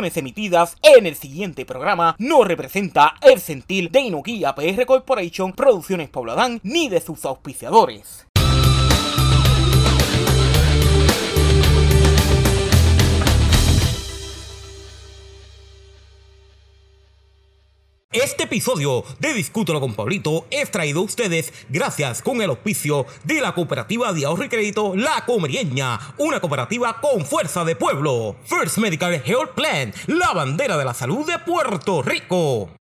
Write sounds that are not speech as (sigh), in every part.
Emitidas en el siguiente programa no representa el sentir de Inokia PR Corporation, Producciones Pobladán, ni de sus auspiciadores. Este episodio de Discútelo con Pablito es traído a ustedes gracias con el auspicio de la cooperativa de ahorro y crédito La Comerieña, una cooperativa con fuerza de pueblo. First Medical Health Plan, la bandera de la salud de Puerto Rico.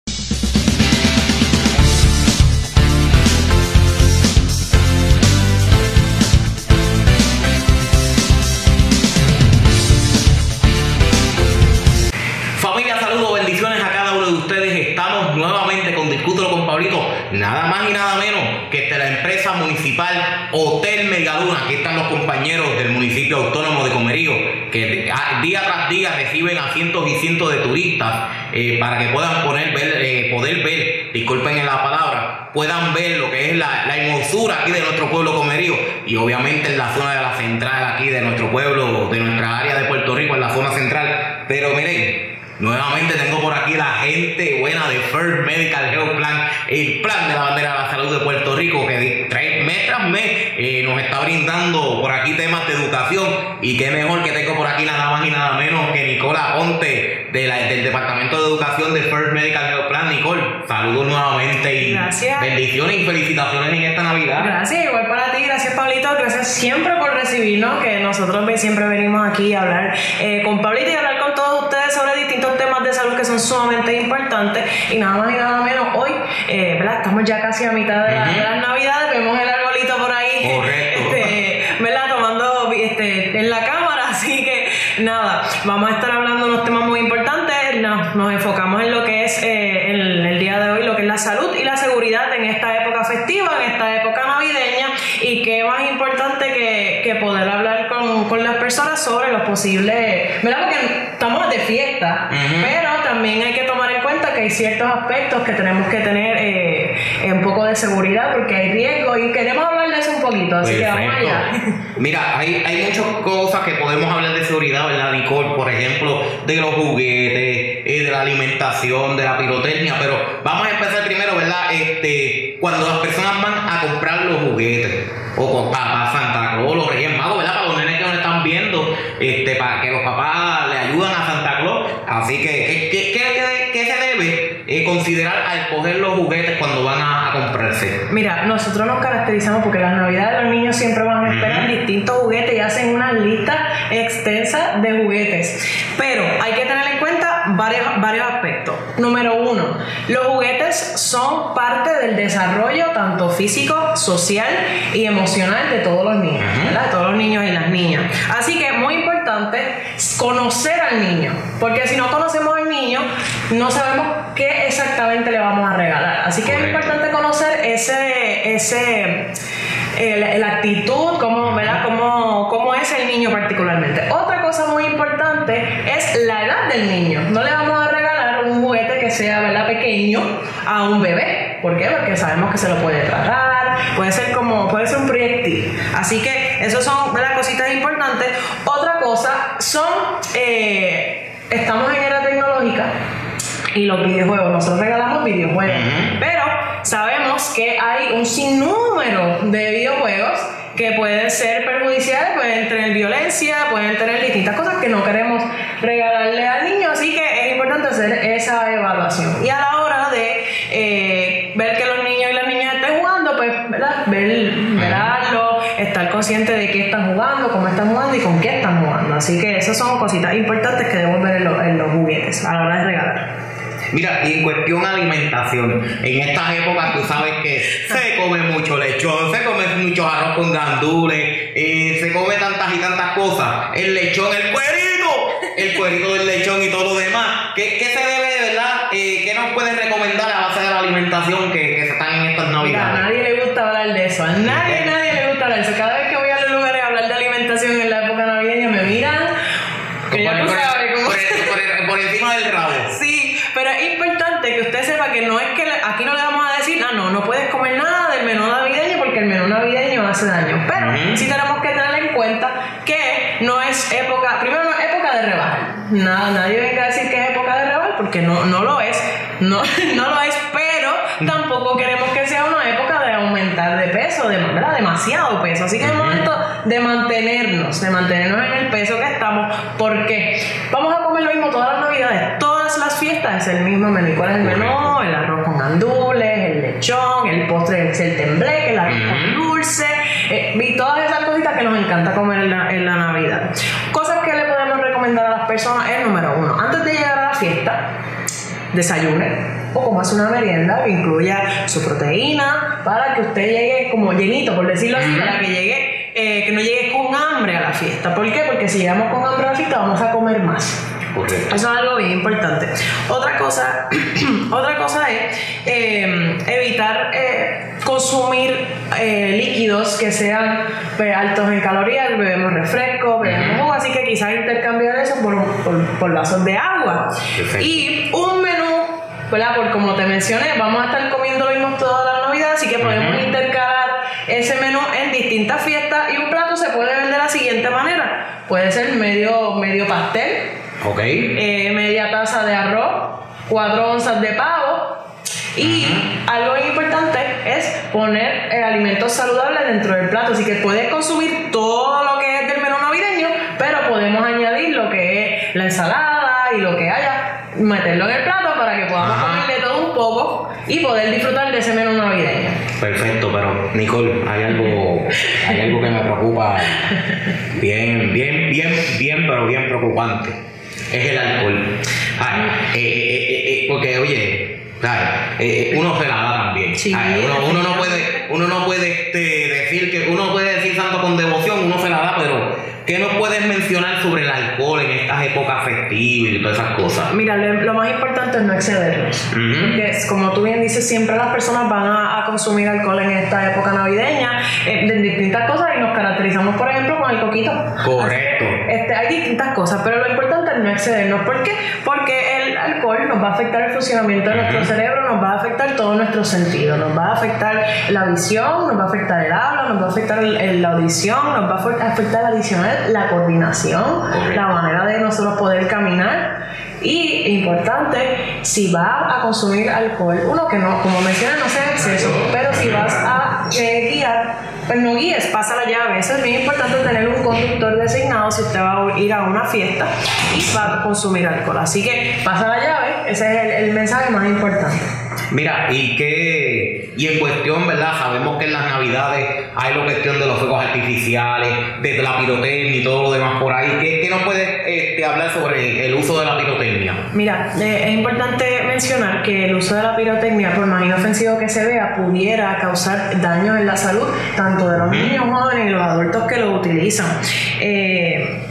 Hotel Megaluna. Aquí están los compañeros del municipio autónomo de Comerío, que día tras día reciben a cientos y cientos de turistas eh, para que puedan poner, ver, eh, poder ver, disculpen en la palabra, puedan ver lo que es la, la hermosura aquí de nuestro pueblo Comerío y obviamente en la zona de la central aquí de nuestro pueblo, de nuestra área de Puerto Rico, en la zona central. Pero miren, Nuevamente tengo por aquí la gente buena de First Medical Health Plan, el plan de la bandera de la salud de Puerto Rico, que trae mes tras mes eh, nos está brindando por aquí temas de educación. Y qué mejor que tengo por aquí nada más y nada menos que Nicola Ponte de la, del Departamento de Educación de First Medical Health Plan. Nicole, saludos nuevamente y Gracias. bendiciones y felicitaciones en esta Navidad. Gracias, igual para ti, gracias Pablito, gracias siempre por recibirnos, que nosotros siempre venimos aquí a hablar eh, con Pablito y hablar salud que son sumamente importantes y nada más y nada menos hoy, eh, ¿verdad? Estamos ya casi a mitad de, la- de las navidades, vemos el arbolito por ahí, este, ¿verdad? Tomando este, en la cámara, (laughs) así que nada, vamos a estar hablando de unos temas muy importantes, nos, nos enfocamos en lo que es eh, el, el día de hoy, lo que es la salud y la seguridad en esta época festiva, en esta época navideña y qué más importante que, que poder hablar con, con las personas sobre los posibles, ¿verdad? Porque estamos de fiesta, pero también hay que tomar en cuenta que hay ciertos aspectos que tenemos que tener eh, un poco de seguridad porque hay riesgo y queremos hablar de eso un poquito, así que vamos allá. (laughs) Mira, hay, hay muchas cosas que podemos hablar de seguridad, ¿verdad, Nicole? Por ejemplo, de los juguetes, eh, de la alimentación, de la pirotecnia, pero vamos a empezar primero, ¿verdad? Este, cuando las personas van a comprar los juguetes, o con papá Santa Claus, los Reyes Magos, ¿verdad? Para los nenes que nos están viendo, este, para que los papás le ayudan a Santa. Así que, ¿qué, qué- qué- se debe eh, considerar al escoger los juguetes cuando van a, a comprarse? Mira, nosotros nos caracterizamos porque las navidades los niños siempre van a esperar Ujú. distintos juguetes y hacen una lista extensa de juguetes. Pero hay que tener en cuenta varios, varios aspectos. Número uno, los juguetes son parte del desarrollo tanto físico, social y emocional de todos los niños, Ujú. ¿verdad? De todos los niños y las niñas. Así que es muy importante conocer al niño, porque si no conocemos al niño, no sabemos qué exactamente le vamos a regalar. Así que es importante conocer ese, ese, la actitud, cómo, ¿verdad? Cómo, cómo es el niño particularmente. Otra cosa muy importante es la edad del niño. No le vamos a regalar un juguete que sea, ¿verdad? Pequeño a un bebé. ¿Por qué? Porque sabemos que se lo puede tragar, puede ser como, puede ser un proyectil. Así que esas son ¿verdad? cositas importantes. Otra cosa son, eh, estamos en era tecnológica y los videojuegos. Nosotros regalamos videojuegos, Ujú. pero sabemos que hay un sinnúmero de videojuegos que pueden ser perjudiciales, pueden tener violencia, pueden tener distintas cosas que no queremos regalarle al niño, así que es importante hacer esa evaluación. Y a la hora de eh, ver que los niños y las niñas estén jugando, pues, ¿verdad? Ver, verlo, estar consciente de qué están jugando, cómo están jugando y con qué están jugando. Así que esas son cositas importantes que debemos ver en, los- juguetes a la hora de regalar. Mira, y en cuestión alimentación, en estas épocas tú sabes que se come mucho lechón, se come mucho arroz con gandules, eh, se come tantas y tantas cosas, el lechón, el cuerito, el cuerito del lechón y todo lo demás. ¿Qué, qué se debe de verdad? Eh, ¿Qué nos puedes recomendar a base de la alimentación que, que se están en estas Mira, a navidades? nadie le gusta hablar de eso. A nadie, nadie le gusta hablar de eso. Cada vez que voy a los lugares a hablar de alimentación en la época navideña me miran. Que cómo. por- por- por encima del rabo. Sí, pero es importante que usted sepa que no es que aquí no le vamos a decir, ah, no, no puedes comer nada del menú navideño porque el menú navideño hace daño. Pero Ujú. sí tenemos que tener en cuenta que no es época, primero no es época de rebajar. Nada, nadie venga a decir que es época de rebajar porque no, no lo es. No, (laughs) no lo es, pero tampoco queremos que sea una época de aumentar de peso, de ¿verdad? demasiado peso. Así que es momento de mantenernos, de mantenernos en el peso que estamos, porque vamos a comer lo mismo todas las navidades, todas las fiestas es el mismo menú. ¿Cuál es el menú? El arroz con gandules, el lechón, el postre es el tembleque, el arroz con dulce, eh, y todas esas cositas que nos encanta comer en la, en la Navidad. Cosas que le podemos recomendar a las personas es número uno, antes de llegar a la fiesta, desayune o como hace una merienda que incluya su proteína para que usted llegue como llenito, por decirlo así, para que llegue, eh, que no llegue con hambre a la fiesta. ¿Por qué? Porque si llegamos con hambre a la fiesta vamos a comer más. Correcto. Eso es algo bien importante. Otra cosa, (clears throat) otra cosa es eh, evitar eh, consumir eh, líquidos que sean pues, altos en calorías. Bebemos refresco, bebemos así que quizás intercambiar eso por, por, por vasos de agua. Perfecto. Y un menú, ¿verdad? Por como te mencioné, vamos a estar comiendo lo mismo toda la Navidad, así que podemos intercalar ese menú en distintas fiestas y un plato se puede ver de la siguiente manera. Puede ser medio, medio pastel, Ok. eh, media taza de arroz, cuatro onzas de pavo y algo bien importante es poner eh, alimentos saludables dentro del plato. Así que puedes consumir todo lo que es del menú navideño, pero podemos añadir lo que es la ensalada y lo que haya, meterlo en el plato para que podamos Ajá. comer de todo un poco y poder disfrutar de ese menú navideño. Perfecto, pero Nicole, hay algo, hay algo que me preocupa bien, bien, bien, bien, pero bien preocupante. Es el alcohol. Ay, eh, eh, eh, eh, porque, oye, ay, uno se la da también. Sí, Ay, uno, uno no puede, uno no puede este, decir que uno puede decir santo con devoción, uno se la da, pero ¿qué nos puedes mencionar sobre el alcohol en estas épocas festivas y todas esas cosas? Mira, lo, lo más importante es no excedernos. Porque, como tú bien dices, siempre las personas van a, a consumir alcohol en esta época navideña, eh, de distintas cosas, y nos caracterizamos, por ejemplo, con el coquito. Correcto. Así este, hay distintas cosas, pero lo importante es no excedernos. ¿Por qué? Porque el alcohol nos va a afectar el funcionamiento de nuestro cerebro, nos va a afectar todos nuestros sentidos, nos va a afectar la visión, nos va a afectar el habla, nos va a afectar el- el- la audición, nos va a afectar- afectar la coordinación, la manera de nosotros poder caminar. Y importante, si va a consumir alcohol, uno que no, como mencioné, no sea exceso, pero si vas a eh, guiar, pues no guíes, pasa la llave. Eso es bien importante tener un conductor designado si usted va a ir a una fiesta y va a consumir alcohol. Así que pasa la llave, ese es el, el mensaje más importante. Mira, y que, y en cuestión, ¿verdad? Sabemos que en las navidades hay la cuestión de los fuegos artificiales, de la pirotecnia y todo lo demás por ahí. ¿Qué, qué nos puedes este, hablar sobre el uso de la pirotecnia? Mira, eh, es importante mencionar que el uso de la pirotecnia, por más inofensivo que se vea, pudiera causar daños en la salud, tanto de los niños jóvenes y los adultos que lo utilizan. Eh,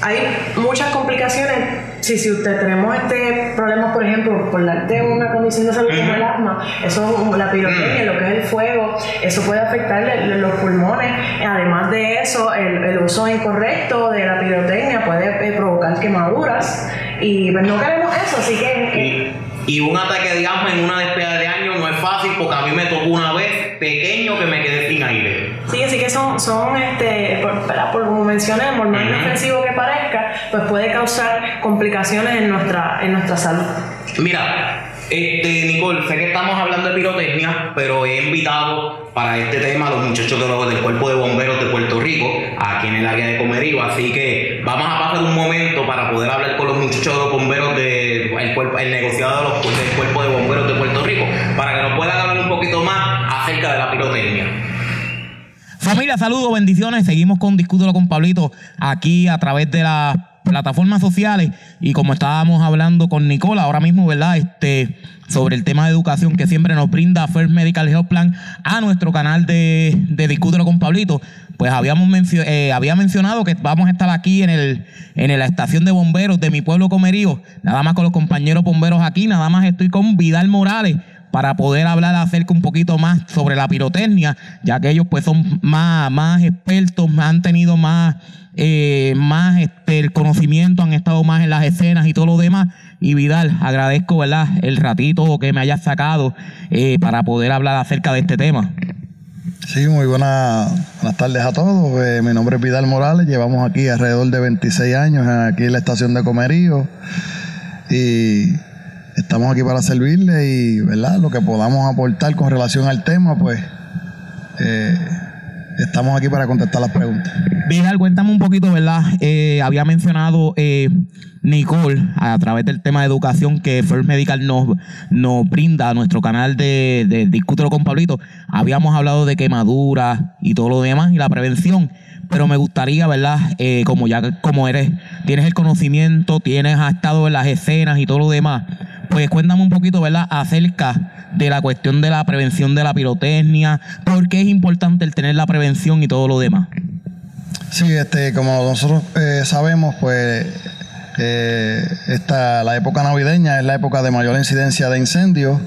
hay muchas complicaciones. Si, si usted tenemos este problemas, por ejemplo, por la, de una condición de salud como el asma, eso, la pirotecnia, lo que es el fuego, eso puede afectar el- los pulmones. Además de eso, el, el uso incorrecto de la pirotecnia puede eh, provocar quemaduras y pues no queremos eso, así que eh, Y, y un ataque de asma en una despedida de año no es fácil porque a mí me tocó una vez pequeño que me quedé sin aire. Sí, así que son, son este, por, por como mencioné, por más Ujú. inofensivo que pues puede causar complicaciones en nuestra, en nuestra salud. Mira, este, Nicole, sé que estamos hablando de pirotecnia, pero he invitado para este tema a los muchachos de los- del Cuerpo de Bomberos de Puerto Rico, aquí en el área de Comerío, así que vamos a pasar un momento para poder hablar con los muchachos de los bomberos del el cuerpo, el negociado de los- del Cuerpo de Bomberos de Familia, saludos, bendiciones. Seguimos con Discútelo con Pablito aquí a través de las plataformas sociales y como estábamos hablando con Nicola ahora mismo, ¿verdad? Este sobre el tema de educación que siempre nos brinda First Medical Health Plan a nuestro canal de, de Discútelo con Pablito. Pues habíamos mencio- eh, había mencionado que vamos a estar aquí en el en la estación de bomberos de mi pueblo Comerío, nada más con los compañeros bomberos aquí, nada más estoy con Vidal Morales para poder hablar acerca un poquito más sobre la pirotecnia, ya que ellos pues son más, más expertos, han tenido más, eh, más este, el conocimiento, han estado más en las escenas y todo lo demás. Y Vidal, agradezco ¿verdad? el ratito que me hayas sacado eh, para poder hablar acerca de este tema. Sí, muy buena, buenas tardes a todos. Eh, mi nombre es Vidal Morales, llevamos aquí alrededor de 26 años aquí en la estación de Comerío y estamos aquí para servirle y ¿verdad? lo que podamos aportar con relación al tema, pues eh, estamos aquí para contestar las preguntas. Vidal, cuéntame un poquito, ¿verdad? Eh, había mencionado eh, Nicole a través del tema de educación que First Medical nos, nos brinda a nuestro canal de, de Discútelo con Pablito. Habíamos hablado de quemaduras y todo lo demás y la prevención. Pero me gustaría, ¿verdad? Eh, como ya como eres, tienes el conocimiento, tienes has estado en las escenas y todo lo demás, pues cuéntame un poquito, ¿verdad? Acerca de la cuestión de la prevención de la pirotecnia, por qué es importante el tener la prevención y todo lo demás. Sí, este, como nosotros eh, sabemos, pues eh, esta, la época navideña es la época de mayor incidencia de incendios,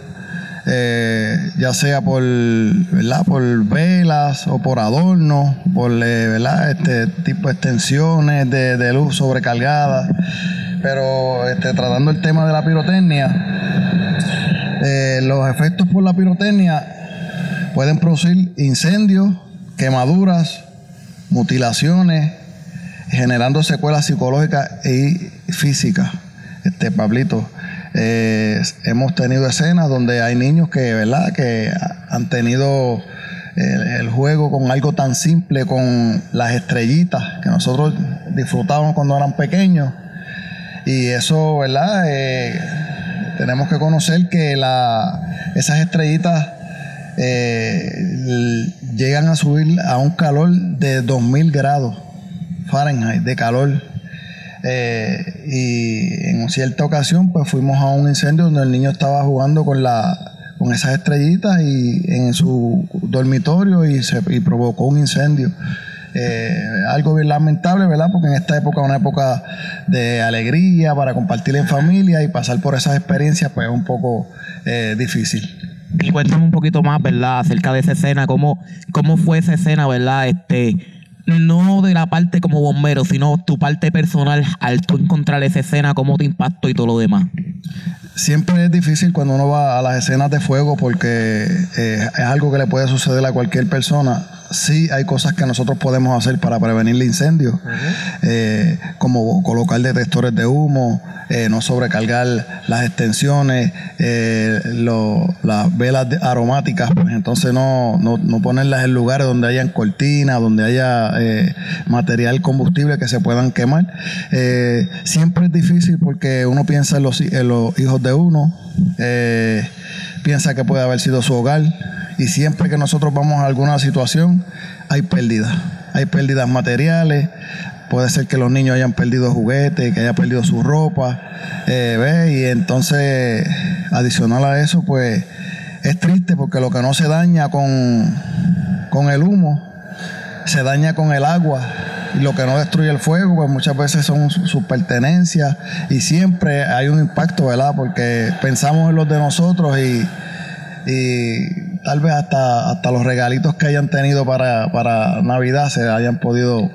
eh, ya sea por, ¿verdad? por velas o por adornos, por eh, ¿verdad? este tipo de extensiones de, de luz sobrecargada. Pero este, tratando el tema de la pirotecnia, eh, los efectos por la pirotecnia pueden producir incendios, quemaduras, mutilaciones, generando secuelas psicológicas y físicas. Este Pablito, eh, hemos tenido escenas donde hay niños que, ¿verdad? que han tenido el, el, juego con algo tan simple, con las estrellitas que nosotros disfrutábamos cuando eran pequeños. Y eso, ¿verdad? Eh, tenemos que conocer que la, esas estrellitas eh, llegan a subir a un calor de 2000 grados Fahrenheit de calor. Eh, y en cierta ocasión, pues fuimos a un incendio donde el niño estaba jugando con la con esas estrellitas y en su dormitorio y se y provocó un incendio. Eh, algo bien lamentable, ¿verdad? Porque en esta época una época de alegría para compartir en familia y pasar por esas experiencias, pues es un poco eh, difícil. Y cuéntame un poquito más, ¿verdad? Acerca de esa escena, cómo, cómo fue esa escena, ¿verdad? Este, no de la parte como bombero, sino tu parte personal al tú encontrar esa escena, cómo te impactó y todo lo demás. Siempre es difícil cuando uno va a las escenas de fuego porque eh, es algo que le puede suceder a cualquier persona sí hay cosas que nosotros podemos hacer para prevenir el incendio, eh, como colocar detectores de humo, eh, no sobrecargar las extensiones, eh, las velas aromáticas, pues entonces no, no, no, ponerlas en lugares donde hayan cortinas, donde haya material combustible que se puedan quemar. siempre es difícil porque uno piensa en los, en los hijos de uno, piensa que puede haber sido su hogar y siempre que nosotros vamos a alguna situación hay pérdidas. Hay pérdidas materiales, puede ser que los niños hayan perdido juguetes, que hayan perdido su ropa, eh, y entonces adicional a eso pues es triste porque lo que no se daña con, con el humo, se daña con el agua y lo que no destruye el fuego, pues muchas veces son sus pertenencias y siempre hay un impacto, ¿verdad? Porque pensamos en los de nosotros y, y tal vez hasta, hasta los regalitos que hayan tenido para, para Navidad se hayan podido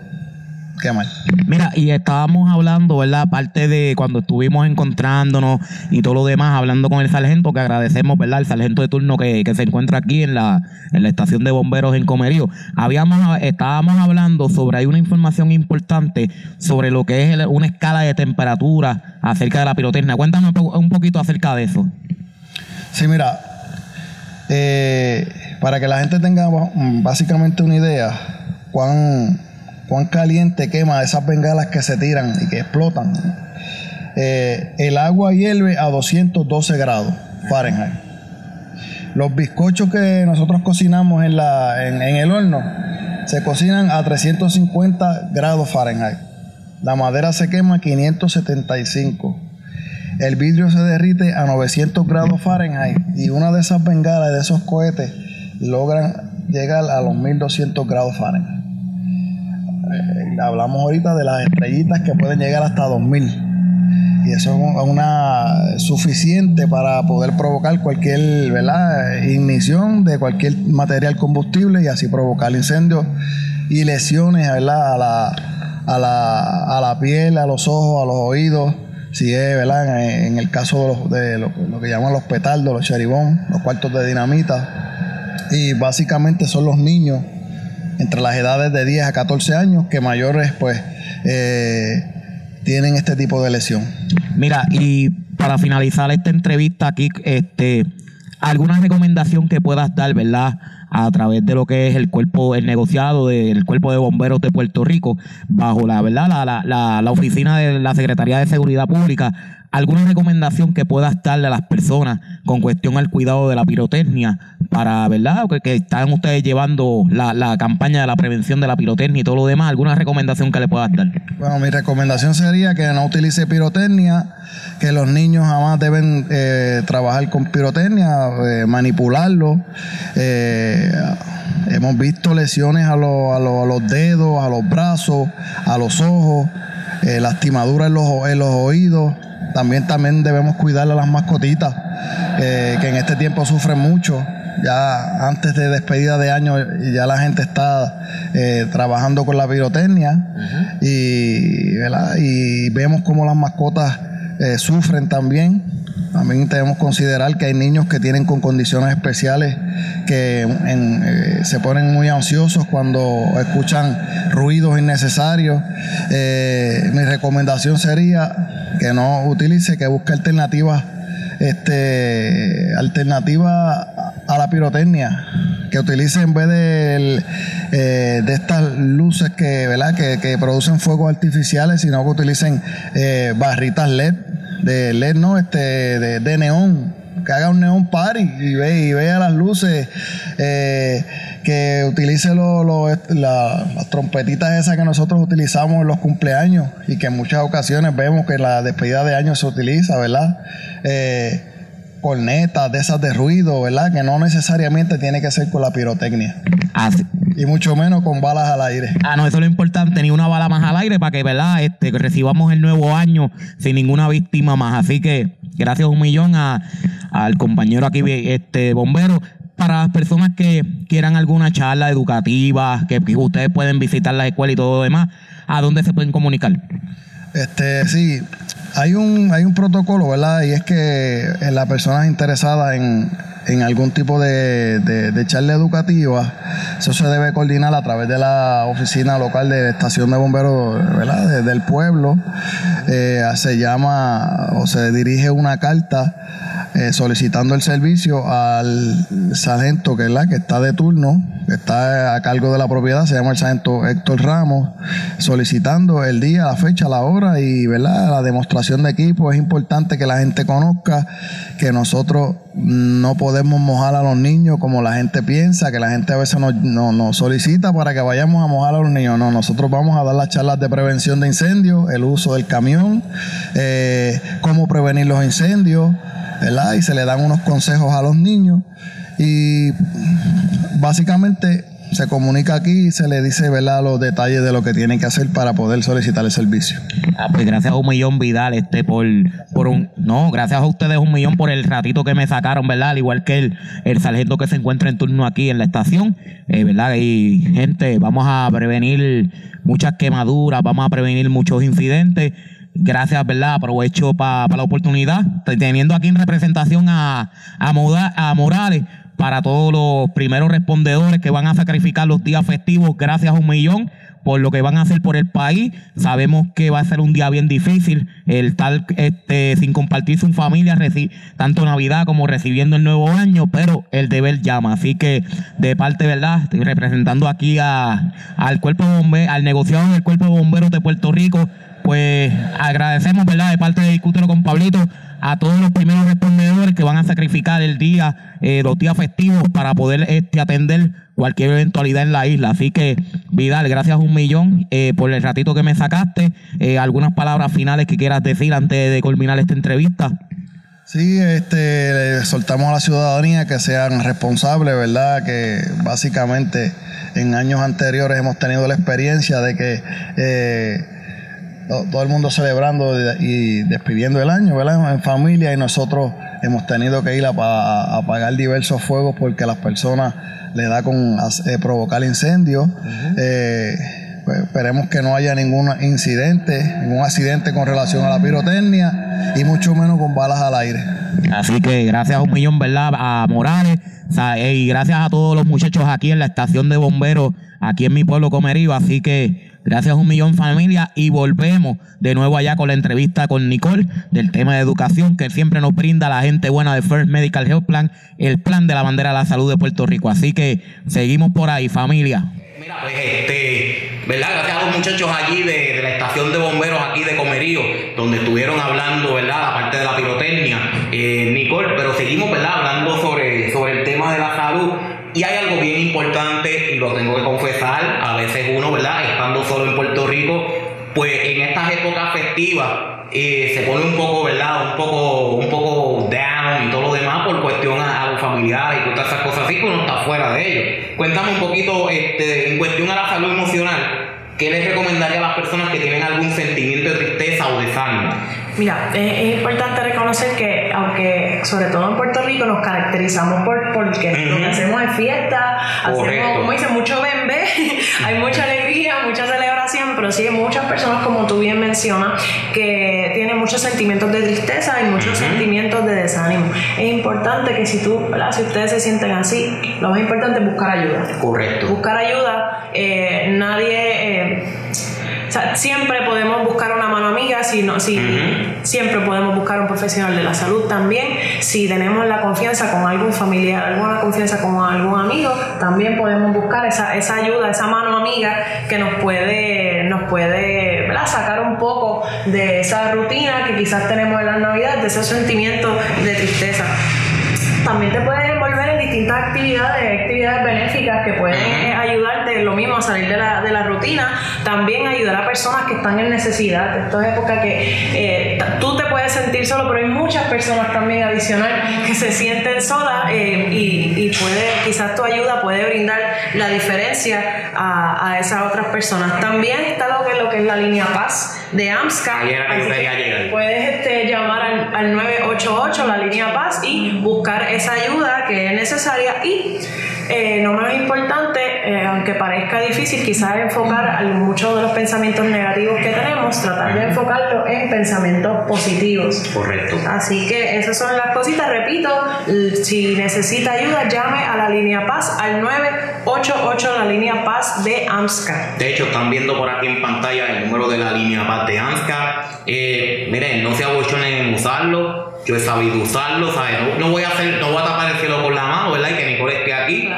quemar. Mira, y estábamos hablando, ¿verdad? Aparte de cuando estuvimos encontrándonos y todo lo demás, hablando con el sargento, que agradecemos, ¿verdad? El sargento de turno que, que se encuentra aquí en la, en la estación de bomberos en Comerío. Habíamos, estábamos hablando sobre, hay una información importante sobre lo que es una escala de temperatura acerca de la pirotecnia. Cuéntame un poquito acerca de eso. Sí, mira, eh, para que la gente tenga básicamente una idea cuán, cuán caliente quema esas bengalas que se tiran y que explotan. Eh, el agua hierve a 212 grados Fahrenheit. Los bizcochos que nosotros cocinamos en, la, en el horno se cocinan a 350 grados Fahrenheit. La madera se quema a 575 el vidrio se derrite a 900 grados Fahrenheit y una de esas bengalas de esos cohetes logran llegar a los 1200 grados Fahrenheit. Eh, hablamos ahorita de las estrellitas que pueden llegar hasta 2000 y eso es una suficiente para poder provocar cualquier ¿verdad? ignición de cualquier material combustible y así provocar incendios y lesiones A, la, a, la, a la piel, a los ojos, a los oídos si es, ¿verdad? En, el caso de, los, de lo, que llaman los petardos, los cheribón, los cuartos de dinamita, y básicamente son los niños entre las edades de 10 a 14 años que mayores pues eh, tienen este tipo de lesión. Mira, y para finalizar esta entrevista aquí, este, alguna recomendación que puedas dar, ¿verdad? A través de lo que es el cuerpo, el negociado del cuerpo de bomberos de Puerto Rico, bajo la, ¿verdad? La, la, la, la oficina de la Secretaría de Seguridad Pública, alguna recomendación que puedas darle a las personas con cuestión al cuidado de la pirotecnia para, ¿verdad? Que, que están ustedes llevando la, la, campaña de la prevención de la pirotecnia y todo lo demás, alguna recomendación que le puedas dar. Bueno, mi recomendación sería que no utilice pirotecnia, que los niños jamás deben eh, trabajar con pirotecnia, eh, manipularlo. Eh, hemos visto lesiones a, lo, a, lo, a, los dedos, a los brazos, a los ojos, lastimaduras en los, en los oídos. También, también debemos cuidar a las mascotitas, eh, que en este tiempo sufren mucho. Ya antes de despedida de año, ya la gente está eh, trabajando con la pirotecnia uh -huh. y, y, vemos cómo las mascotas eh, sufren también. También debemos considerar que hay niños que tienen con condiciones especiales que eh, se ponen muy ansiosos cuando escuchan ruidos innecesarios. Eh, mi recomendación sería que no utilice, que busque alternativas, este, alternativas a la pirotecnia que utilice en vez de, eh, de estas luces que, ¿verdad? Que, que, producen fuegos artificiales, sino que utilicen barritas LED, de LED, no, este, de, de neón, que haga un neón party y ve y vea las luces, eh, que utilice lo, lo, la, las trompetitas esas que nosotros utilizamos en los cumpleaños y que en muchas ocasiones vemos que la despedida de año se utiliza, ¿verdad? Eh, cornetas de esas de ruido, ¿verdad? Que no necesariamente tiene que ser con la pirotecnia. Así. Y mucho menos con balas al aire. Ah, no, eso es lo importante, ni una bala más al aire para que, ¿verdad? Este, que recibamos el nuevo año sin ninguna víctima más. Así que gracias un millón a, al compañero aquí, este bombero. Para las personas que quieran alguna charla educativa, que, que ustedes pueden visitar la escuela y todo lo demás, ¿a dónde se pueden comunicar? Este, sí, hay un, hay un protocolo, ¿verdad? Y es que las personas interesadas en, en algún tipo de, de, charla educativa, eso se debe coordinar a través de la oficina local de la estación de bomberos ¿verdad? De, del pueblo. Eh, se llama o se dirige una carta eh, solicitando el servicio al sargento que, que está de turno, que está a cargo de la propiedad, se llama el sargento Héctor Ramos, solicitando el día, la fecha, la hora y ¿verdad? la demostración de equipo. Es importante que la gente conozca que nosotros no podemos mojar a los niños como la gente piensa, que la gente a veces nos, nos, nos, solicita para que vayamos a mojar a los niños. No, nosotros vamos a dar las charlas de prevención de incendios, el uso del camión, eh, cómo prevenir los incendios, ¿verdad? Y se le dan unos consejos a los niños. Y básicamente se comunica aquí y se le dice ¿verdad? los detalles de lo que tienen que hacer para poder solicitar el servicio. Ah, pues gracias a un millón Vidal, este por, por un no, gracias a ustedes un millón por el ratito que me sacaron, ¿verdad? Al igual que el, el sargento que se encuentra en turno aquí en la estación, eh, ¿verdad? Y gente, vamos a prevenir muchas quemaduras, vamos a prevenir muchos incidentes gracias, ¿verdad? Aprovecho para pa la oportunidad, teniendo aquí en representación a, a, Moda, a Morales para todos los primeros respondedores que van a sacrificar los días festivos, gracias a un millón por lo que van a hacer por el país. Sabemos que va a ser un día bien difícil, el tal este, sin compartir su familia, tanto Navidad como recibiendo el nuevo año, pero el deber llama. Así que de parte, ¿verdad? Estoy representando aquí a, al cuerpo de bomberos, al negociado del cuerpo de bomberos de Puerto Rico, pues agradecemos, ¿verdad? De parte de Discútelo con Pablito a todos los primeros respondedores que van a sacrificar el día, eh, los días festivos para poder este, atender cualquier eventualidad en la isla. Así que, Vidal, gracias un millón eh, por el ratito que me sacaste. Eh, algunas palabras finales que quieras decir antes de culminar esta entrevista. Sí, este, soltamos a la ciudadanía que sean responsables, ¿verdad? Que básicamente en años anteriores hemos tenido la experiencia de que eh, todo el mundo celebrando y despidiendo el año, ¿verdad? En familia y nosotros hemos tenido que ir a, a apagar diversos fuegos porque a las personas le da con eh, provocar incendios. Uh -huh. eh, pues, esperemos que no haya ningún incidente, ningún accidente con relación a la pirotecnia y mucho menos con balas al aire. Así que gracias a un millón, ¿verdad? A Morales y gracias a todos los muchachos aquí en la estación de bomberos, aquí en mi pueblo Comerío. Así que gracias a un millón familia y volvemos de nuevo allá con la entrevista con Nicole del tema de educación que siempre nos brinda la gente buena de First Medical Health Plan, el plan de la bandera de la salud de Puerto Rico. Así que seguimos por ahí, familia. Mira, pues este, ¿verdad? Gracias a los muchachos allí de, la estación de bomberos aquí de Comerío, donde estuvieron hablando, ¿verdad? La parte de la pirotecnia, eh, Nicole, pero seguimos, ¿verdad? Hablando sobre, sobre el tema de la salud. Y hay algo bien importante, y lo tengo que confesar, a veces uno, ¿verdad? Estando solo en Puerto Rico, pues en estas épocas festivas eh, se pone un poco, ¿verdad? Un poco, un poco down y todo lo demás por cuestión a, los familiares y todas esas cosas así, pues uno está fuera de ello. Cuéntame un poquito este, en cuestión a la salud emocional. ¿Qué les recomendaría a las personas que tienen algún sentimiento de tristeza o desánimo? Mira, es, importante reconocer que, aunque sobre todo en Puerto Rico nos caracterizamos por porque lo que hacemos es fiesta, hacemos, como dicen, mucho bembe, (laughs) hay mucha alegría, mucha celebración, pero sí hay muchas personas, como tú bien mencionas, que tienen muchos sentimientos de tristeza y muchos sentimientos de desánimo. Es importante que si tú, ¿verdad? si ustedes se sienten así, lo más importante es buscar ayuda. Correcto. Buscar ayuda, eh, nadie... O sea, siempre podemos buscar una mano amiga, si no, si siempre podemos buscar un profesional de la salud también. Si tenemos la confianza con algún familiar, alguna confianza con algún amigo, también podemos buscar esa, esa ayuda, esa mano amiga que nos puede, nos puede sacar un poco de esa rutina que quizás tenemos en la Navidad, de ese sentimiento de tristeza. También te puedes envolver en distintas actividades, actividades benéficas que pueden eh, lo mismo salir de la, de la rutina, también ayudar a personas que están en necesidad. Esto es época que eh, tú te puedes sentir solo, pero hay muchas personas también adicional que se sienten solas eh, y, y, puede, quizás tu ayuda puede brindar la diferencia a, a esas otras personas. También está lo que, lo que es la línea Paz de AMSCA. Puedes este, llamar al, al 988, la línea Paz, y buscar esa ayuda que es necesaria y eh, no menos importante, eh, aunque parezca difícil, quizás enfocar muchos de los pensamientos negativos que tenemos, tratar de enfocarlo en pensamientos positivos. Correcto. Así que esas son las cositas. Repito, si necesita ayuda, llame a la línea Paz al 988, la línea Paz de AMSCA. De hecho, están viendo por aquí en pantalla el número de la línea Paz de AMSCA. Eh, miren, no se abochonen en usarlo yo he sabido usarlo, ¿sabes? No, voy a hacer, no voy a tapar el cielo con la mano, ¿verdad? Y que Nicole esté aquí.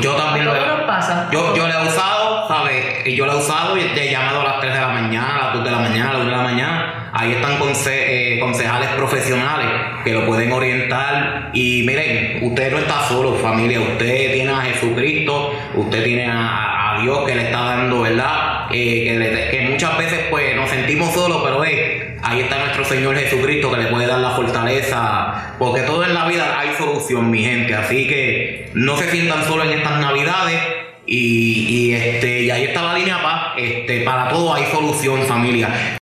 Yo también lo he, pasa. Yo, yo lo he usado, ¿sabes? Y yo lo he usado y he llamado a las 3 de la mañana, a las 2 de la mañana, a las 1 de la mañana. Ahí están conse eh, concejales profesionales que lo pueden orientar. Y miren, usted no está solo, familia. Usted tiene a Jesucristo, usted tiene a, Dios que le está dando, ¿verdad? Eh, que, muchas veces pues nos sentimos solos, pero eh, ahí está nuestro Señor Jesucristo que le puede dar la fortaleza, porque todo en la vida hay solución, mi gente, así que no se sientan solo en estas navidades. Y, este, y ahí está la línea paz. Este, para todo hay solución, familia.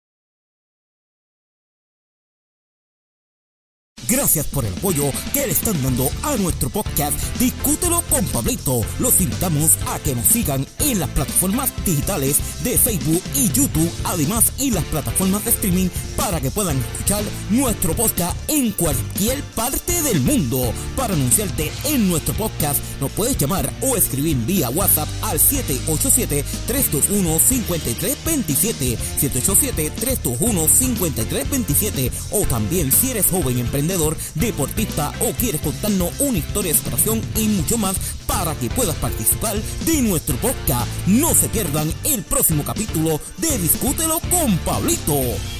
Gracias por el apoyo que le están dando a nuestro podcast Discútelo con Pablito. Los invitamos a que nos sigan en las plataformas digitales de Facebook y YouTube, además en las plataformas de streaming para que puedan escuchar nuestro podcast en cualquier parte del mundo. Para anunciarte en nuestro podcast, nos puedes llamar o escribir vía WhatsApp al 787-321-5327, 787-321-5327 o también si eres joven deportista o quieres contarnos una historia de superación y mucho más para que puedas participar de nuestro podcast. No se pierdan el próximo capítulo de Discútelo con Pablito.